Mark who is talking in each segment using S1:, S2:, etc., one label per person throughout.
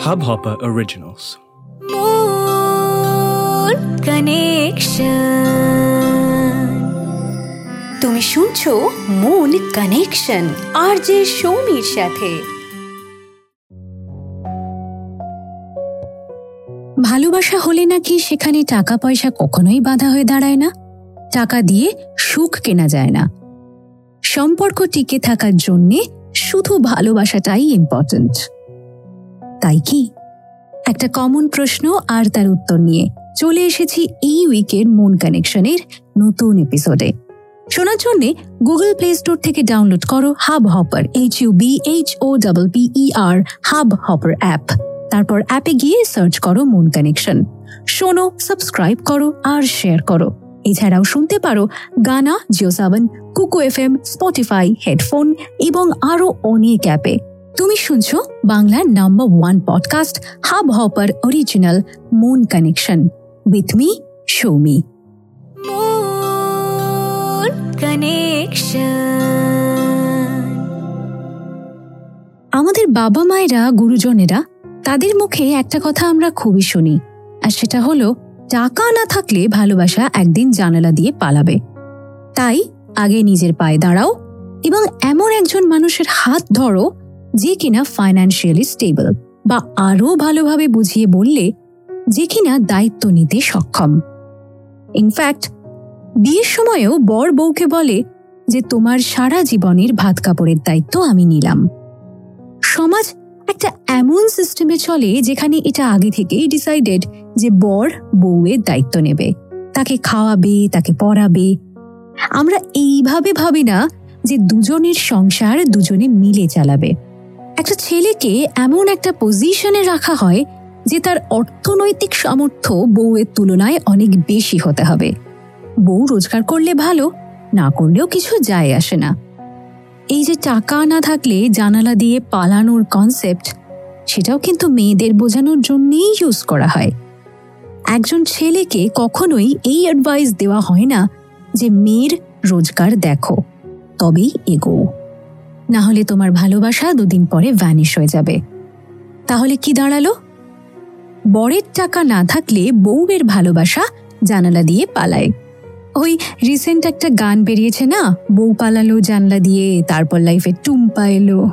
S1: Hubhopper Originals.
S2: Moon Connection. তুমি শুনছো moon connection আর যে সৌমির সাথে
S3: ভালোবাসা হলে নাকি সেখানে টাকা পয়সা কখনোই বাধা হয়ে দাঁড়ায় না টাকা দিয়ে সুখ কেনা যায় না সম্পর্ক টিকে থাকার জন্যে শুধু ভালোবাসাটাই ইম্পর্ট্যান্ট তাই কি? একটা কমন প্রশ্ন আর তার উত্তর নিয়ে চলে এসেছি এই উইকের মন কানেকশনের নতুন এপিসোডে শোনার জন্যে গুগল প্লে স্টোর থেকে ডাউনলোড করো Hubhopper H U B H O double P E R Hubhopper app তারপর অ্যাপে গিয়ে সার্চ করো মন কানেকশন শোনো সাবস্ক্রাইব করো আর শেয়ার করো। এছাড়াও শুনতে পারো গানা জিও সাবন কুকু এফ এম স্পটিফাই হেডফোন এবং আরও অনেক অ্যাপে তুমি শুনছো বাংলার number one podcast Hubhopper original moon connection with me Soumi
S2: connection
S3: আমাদের বাবা মায়েরা গুরুজনেরা তাদের মুখে একটা কথা আমরা খুবই শুনি আর সেটা হলো টাকা না থাকলে ভালোবাসা একদিন জানালা দিয়ে পালাবে। তাই আগে নিজের পায়ে দাঁড়াও এবং এমন একজন মানুষের হাত ধরো যে কিনা ফাইন্যান্সিয়ালি স্টেবল বা আরও ভালোভাবে বুঝিয়ে বললে যে কিনা দায়িত্ব নিতে সক্ষম। ইনফ্যাক্ট বিয়ের সময়েও বর বউকে বলে যে তোমার সারা জীবনের ভাত কাপড়ের দায়িত্ব আমি নিলাম। সমাজ একটা এমন সিস্টেমে চলে যেখানে এটা আগে থেকেই ডিসাইডেড যে বর বউয়ের দায়িত্ব নেবে। তাকে খাওয়াবে, তাকে পড়াবে। আমরা এইভাবে ভাবি না যে দুজনের সংসার দুজনে মিলে চালাবে। একটা ছেলেকে এমন একটা পজিশনে রাখা হয় যে তার অর্থনৈতিক সামর্থ্য বউয়ের তুলনায় অনেক বেশি হতে হবে। বউ রোজগার করলে ভালো, না করলেও কিছু যায় আসে না। এই যে টাকা না থাকলে জানালা দিয়ে পালানোর কনসেপ্ট সেটাও কিন্তু মেয়েদের বোঝানোর জন্যেই ইউজ করা হয়। একজন ছেলেকে কখনোই এই অ্যাডভাইস দেওয়া হয় না যে, মেয়ের রোজগার দেখো, তবেই এগো না হলে তোমার ভালোবাসা দুদিন পরে ভ্যানিশ হয়ে যাবে। তাহলে কি দাঁড়াল? বরের টাকা না থাকলে বউয়ের ভালোবাসা জানালা দিয়ে পালায়। ওই রিসেন্ট একটা গান বেরিয়েছে না? বউ পালালো জানলা দিয়ে, তারপর লাইফে টুম্পা এলো।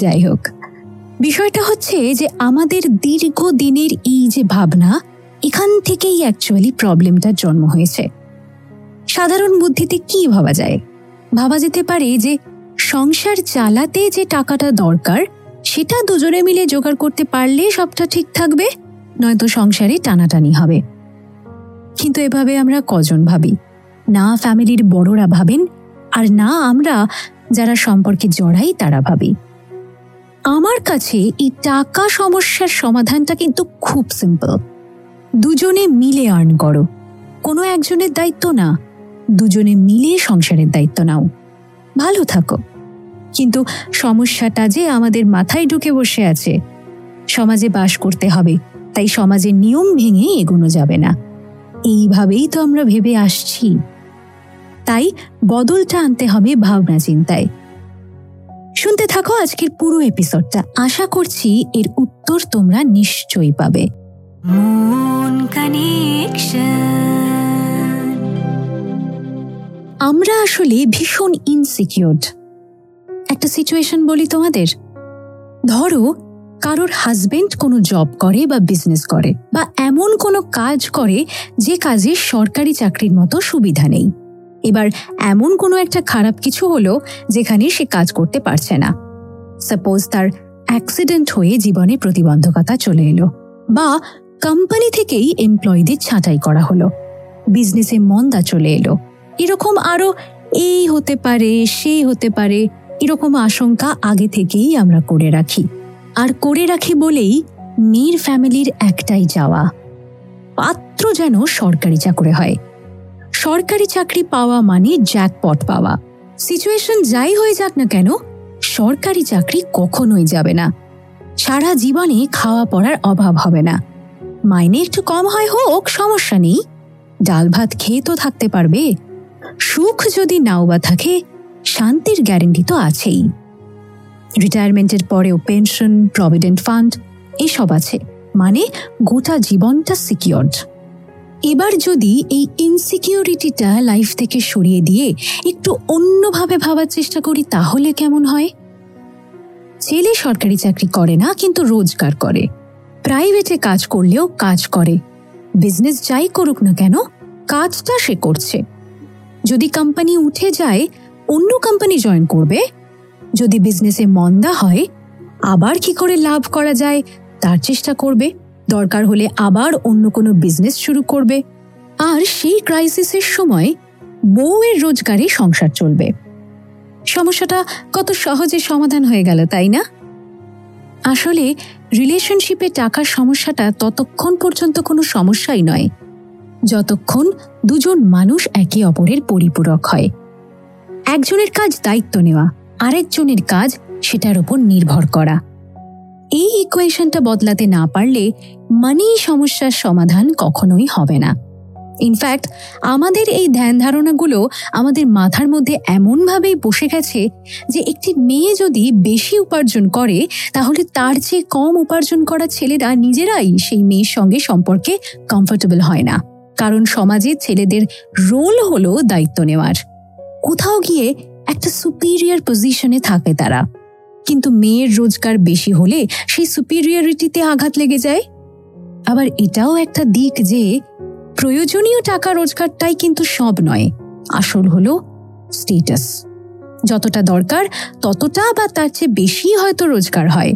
S3: যাই হোক, বিষয়টা হচ্ছে যে আমাদের দীর্ঘদিনের এই যে ভাবনা, এখান থেকেই অ্যাকচুয়ালি প্রবলেমটার জন্ম হয়েছে। সাধারণ বুদ্ধিতে কি ভাবা যায়? ভাবা যেতে পারে যে সংসার চালাতে যে টাকাটা দরকার, সেটা দুজনে মিলে জোগাড় করতে পারলে সবটা ঠিক থাকবে, নয়তো সংসারে টানাটানি হবে। কিন্তু এভাবে আমরা কজন ভাবি? না ফ্যামিলির বড়রা ভাবেন, আর না আমরা যারা সম্পর্কে জড়াই তারা ভাবি। আমার কাছে এই টাকা সমস্যার সমাধানটা কিন্তু খুব সিম্পল দুজনে মিলে আর্ন করো। কোনো একজনের দায়িত্ব না। দুজনে মিলে সংসারের দায়িত্ব নাও। ভালো থাকো। কিন্তু সমস্যাটা যে আমাদের মাথায় ঢুকে বসে আছে, সমাজে বাস করতে হবে, তাই সমাজের নিয়ম ভেঙে এগোনো যাবে না। এইভাবেই তো আমরা ভেবে আসছি। তাই বদলটা আনতে হবে ভাবনা চিন্তায়। শুনতে থাকো আজকের পুরো এপিসোডটা আশা করছি এর উত্তর তোমরা নিশ্চয়ই পাবে।
S2: মন কানেকশন
S3: আমরা আসলে ভীষণ ইনসিকিউরড একটা সিচুয়েশন বলি তোমাদের? ধরো, কারোর হাজবেন্ড কোনো জব করে বা বিজনেস করে বা এমন কোনো কাজ করে যে কাজে সরকারি চাকরির মতো সুবিধা নেই। এবার এমন কোনো একটা খারাপ কিছু হলো যেখানে সে কাজ করতে পারছে না। সাপোজ তার অ্যাক্সিডেন্ট হয়ে জীবনে প্রতিবন্ধকতা চলে এলো বা কোম্পানি থেকেই এমপ্লয়ীদের ছাঁটাই করা হলো। বিজনেসে মন্দা চলে এলো। এরকম আরও এই হতে পারে, সেই হতে পারে, এরকম আশঙ্কা আগে থেকেই আমরা করে রাখি। আর করে রাখি বলেই মেয়ের ফ্যামিলির একটাই যাওয়া। পাত্র যেন সরকারি চাকরি হয়। সরকারি চাকরি পাওয়া মানে জ্যাকপট পাওয়া। সিচুয়েশন যাই হয়ে যাক না কেন, সরকারি চাকরি কখনোই যাবে না। সারা জীবনে খাওয়া পড়ার অভাব হবে না। মাইনে একটু কম হয় হোক, সমস্যা নেই। ডাল ভাত খেয়ে তো থাকতে পারবে। সুখ যদি নাও বা থাকে, শান্তির গ্যারেন্টি তো আছেই। রিটায়ারমেন্টের পরেও পেনশন প্রভিডেন্ট ফান্ড এসব আছে। মানে গোটা জীবনটা সিকিউরড এবার যদি এই ইনসিকিউরিটিটা লাইফ থেকে সরিয়ে দিয়ে একটু অন্যভাবে ভাবার চেষ্টা করি, তাহলে কেমন হয়? ছেলে সরকারি চাকরি করে না, কিন্তু রোজগার করে। প্রাইভেটে কাজ করলেও কাজ করে। বিজনেস যাই করুক না কেন, কাজটা সে করছে। যদি কোম্পানি উঠে যায়, অন্য কোম্পানি জয়েন করবে। যদি বিজনেসে মন্দা হয়, আবার কি করে লাভ করা যায়, তার চেষ্টা করবে। দরকার হলে আবার অন্য কোনো বিজনেস শুরু করবে। আর সেই ক্রাইসিসের সময় বউয়ের রোজগারে সংসার চলবে। সমস্যাটা কত সহজে সমাধান হয়ে গেল, তাই না? আসলে রিলেশনশিপে টাকার সমস্যাটা ততক্ষণ পর্যন্ত কোনো সমস্যাই নয়। যতক্ষণ দুজন মানুষ একে অপরের পরিপূরক হয়। একজনের কাজ দায়িত্ব নেওয়া, আরেকজনের কাজ সেটার উপর নির্ভর করা। এই ইকুয়েশনটা বদলাতে না পারলে মানি সমস্যার সমাধান কখনোই হবে না। ইনফ্যাক্ট আমাদের এই ধ্যান ধারণাগুলো আমাদের মাথার মধ্যে এমনভাবেই বসে গেছে যে একটি মেয়ে যদি বেশি উপার্জন করে, তাহলে তার চেয়ে কম উপার্জন করা ছেলেরা নিজেরাই সেই মেয়ের সঙ্গে সম্পর্কে কমফোর্টেবল হয় না। কারণ সমাজে ছেলেদের রোল হলো দায়িত্ব নেওয়ার। কোথাও গিয়ে একটা সুপিরিয়র পজিশনে থাকে তারা। কিন্তু মেয়ের রোজগার বেশি হলে সেই সুপিরিয়রিটিতে আঘাত লেগে যায়। আবার এটাও একটা দিক যে প্রয়োজনীয় টাকা রোজগারটাই কিন্তু সব নয়, আসল হলো স্টেটাস যতটা দরকার ততটা বা তার চেয়ে বেশি হয়তো রোজগার হয়।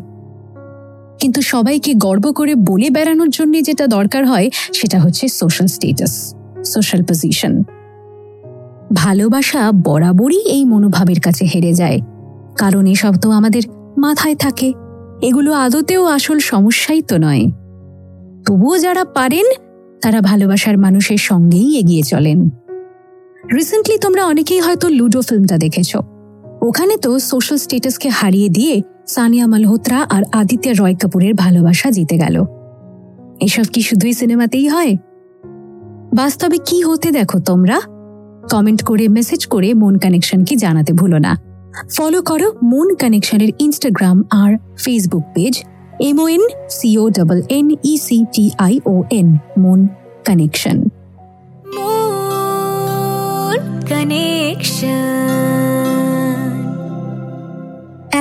S3: কিন্তু সবাইকে গর্ব করে বলে বেড়ানোর জন্য যেটা দরকার হয়, সেটা হচ্ছে সোশ্যাল স্টেটাস সোশ্যাল পজিশন ভালোবাসা বরাবরই এই মনোভাবের কাছে হেরে যায়। কারণ এসব তো আমাদের মাথায় থাকে। এগুলো আদতেও আসল সমস্যাই তো নয়। তবুও যারা পারেন, তারা ভালোবাসার মানুষের সঙ্গেই এগিয়ে চলেন। রিসেন্টলি তোমরা অনেকেই হয়তো লুডো ফিল্মটা দেখেছ। ওখানে তো সোশ্যাল স্টেটাসকে হারিয়ে দিয়ে সানিয়া মালহোত্রা আর আদিত্য রয় কাপুরের ভালোবাসা জিতে গেল। এসব কি শুধুই সিনেমাতেই হয়? বাস্তবে কি হতে দেখো তোমরা? কমেন্ট করে, মেসেজ করে মন কানেকশনকে জানাতে ভুলো না। ফলো করো মন কানেকশনের Instagram R Facebook page M O N C O double N E C T I O N Mon connection.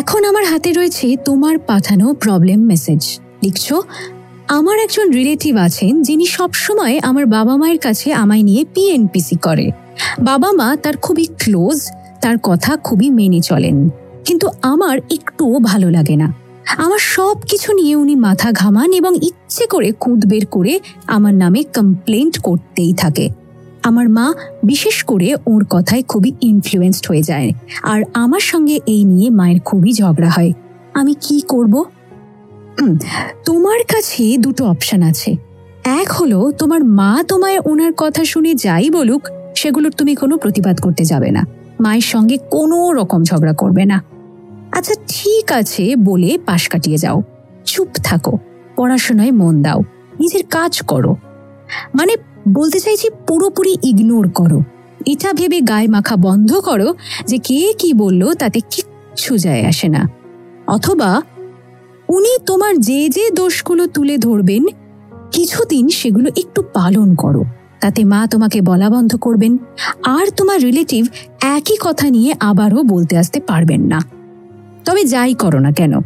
S3: এখন আমার হাতে রয়েছে তোমার পাঠানো প্রবলেম মেসেজ লিখছ, আমার একজন রিলেটিভ আছেন যিনি সবসময় আমার বাবা মায়ের কাছে আমায় নিয়ে পিএনপিসি করে। বাবা মা তার খুবই ক্লোজ তার কথা খুবই মেনে চলেন। কিন্তু আমার একটুও ভালো লাগে না। আমার সব কিছু নিয়ে উনি মাথা ঘামান এবং ইচ্ছে করে খুঁত বের করে আমার নামে কমপ্লেন্ট করতেই থাকে। আমার মা বিশেষ করে ওর কথায় খুবই ইনফ্লুয়েন্সড হয়ে যায়। আর আমার সঙ্গে এই নিয়ে মায়ের খুবই ঝগড়া হয়। আমি কি করব? তোমার কাছে দুটো অপশন আছে। এক হলো, তোমার মা তোমায় ওনার কথা শুনে যাই বলুক, সেগুলোর তুমি কোনো প্রতিবাদ করতে যাবে না। মায়ের সঙ্গে কোনো রকম ঝগড়া করবে না। আচ্ছা ঠিক আছে বলে পাশ কাটিয়ে যাও। চুপ থাকো। পড়াশোনায় মন দাও। নিজের কাজ করো। মানে বলতে চাইছি পুরোপুরি ইগনোর করো। এটা ভেবে গায়ে মাখা বন্ধ করো যে কে কি বলল তাতে কিচ্ছু যায় আসে না। অথবা উনি তোমার যে যে দোষগুলো তুলে ধরবেন, কিছুদিন সেগুলো একটু পালন করো। তাতে মা তোমাকে বলা বন্ধ করবেন, আর তোমার রিলেটিভ একই কথা নিয়ে আবারও বলতে আসতে পারবেন না। তবে যাই করো না কেন।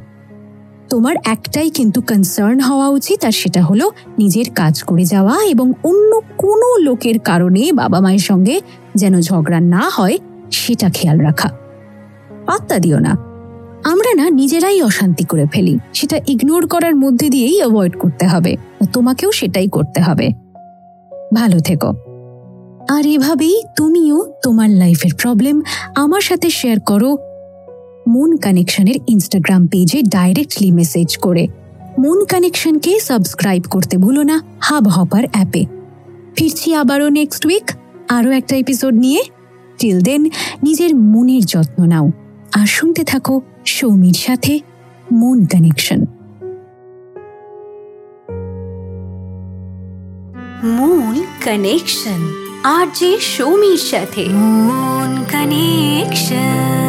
S3: তোমার একটাই কিন্তু কনসার্ন হওয়া উচিত, আর সেটা হলো নিজের কাজ করে যাওয়া এবং অন্য কোনো লোকের কারণে বাবা মায়ের সঙ্গে যেন ঝগড়া না হয়, সেটা খেয়াল রাখা। পাত্তা দিও না। আমরা না নিজেরাই অশান্তি করে ফেলি, সেটা ইগনোর করার মধ্যে দিয়েই অ্যাভয়েড করতে হবে তোমাকেও সেটাই করতে হবে। ভালো থেকো। আর এভাবেই তুমিও তোমার লাইফের প্রবলেম আমার সাথে শেয়ার করো মুন কানেকশনের ইনস্টাগ্রাম পেজে ডাইরেক্টলি মেসেজ করে। মুন কানেকশনকে সাবস্ক্রাইব করতে ভুলো না হাব হপার অ্যাপে ফিরছি আবারও নেক্সট উইক আরও একটা এপিসোড নিয়ে। টিল দেন নিজের মনের যত্ন নাও। আর শুনতে থাকো সৌমির সাথে মুন কানেকশন
S2: মন কানেকশন আর যে সৌমির সাথে। মন কানেকশন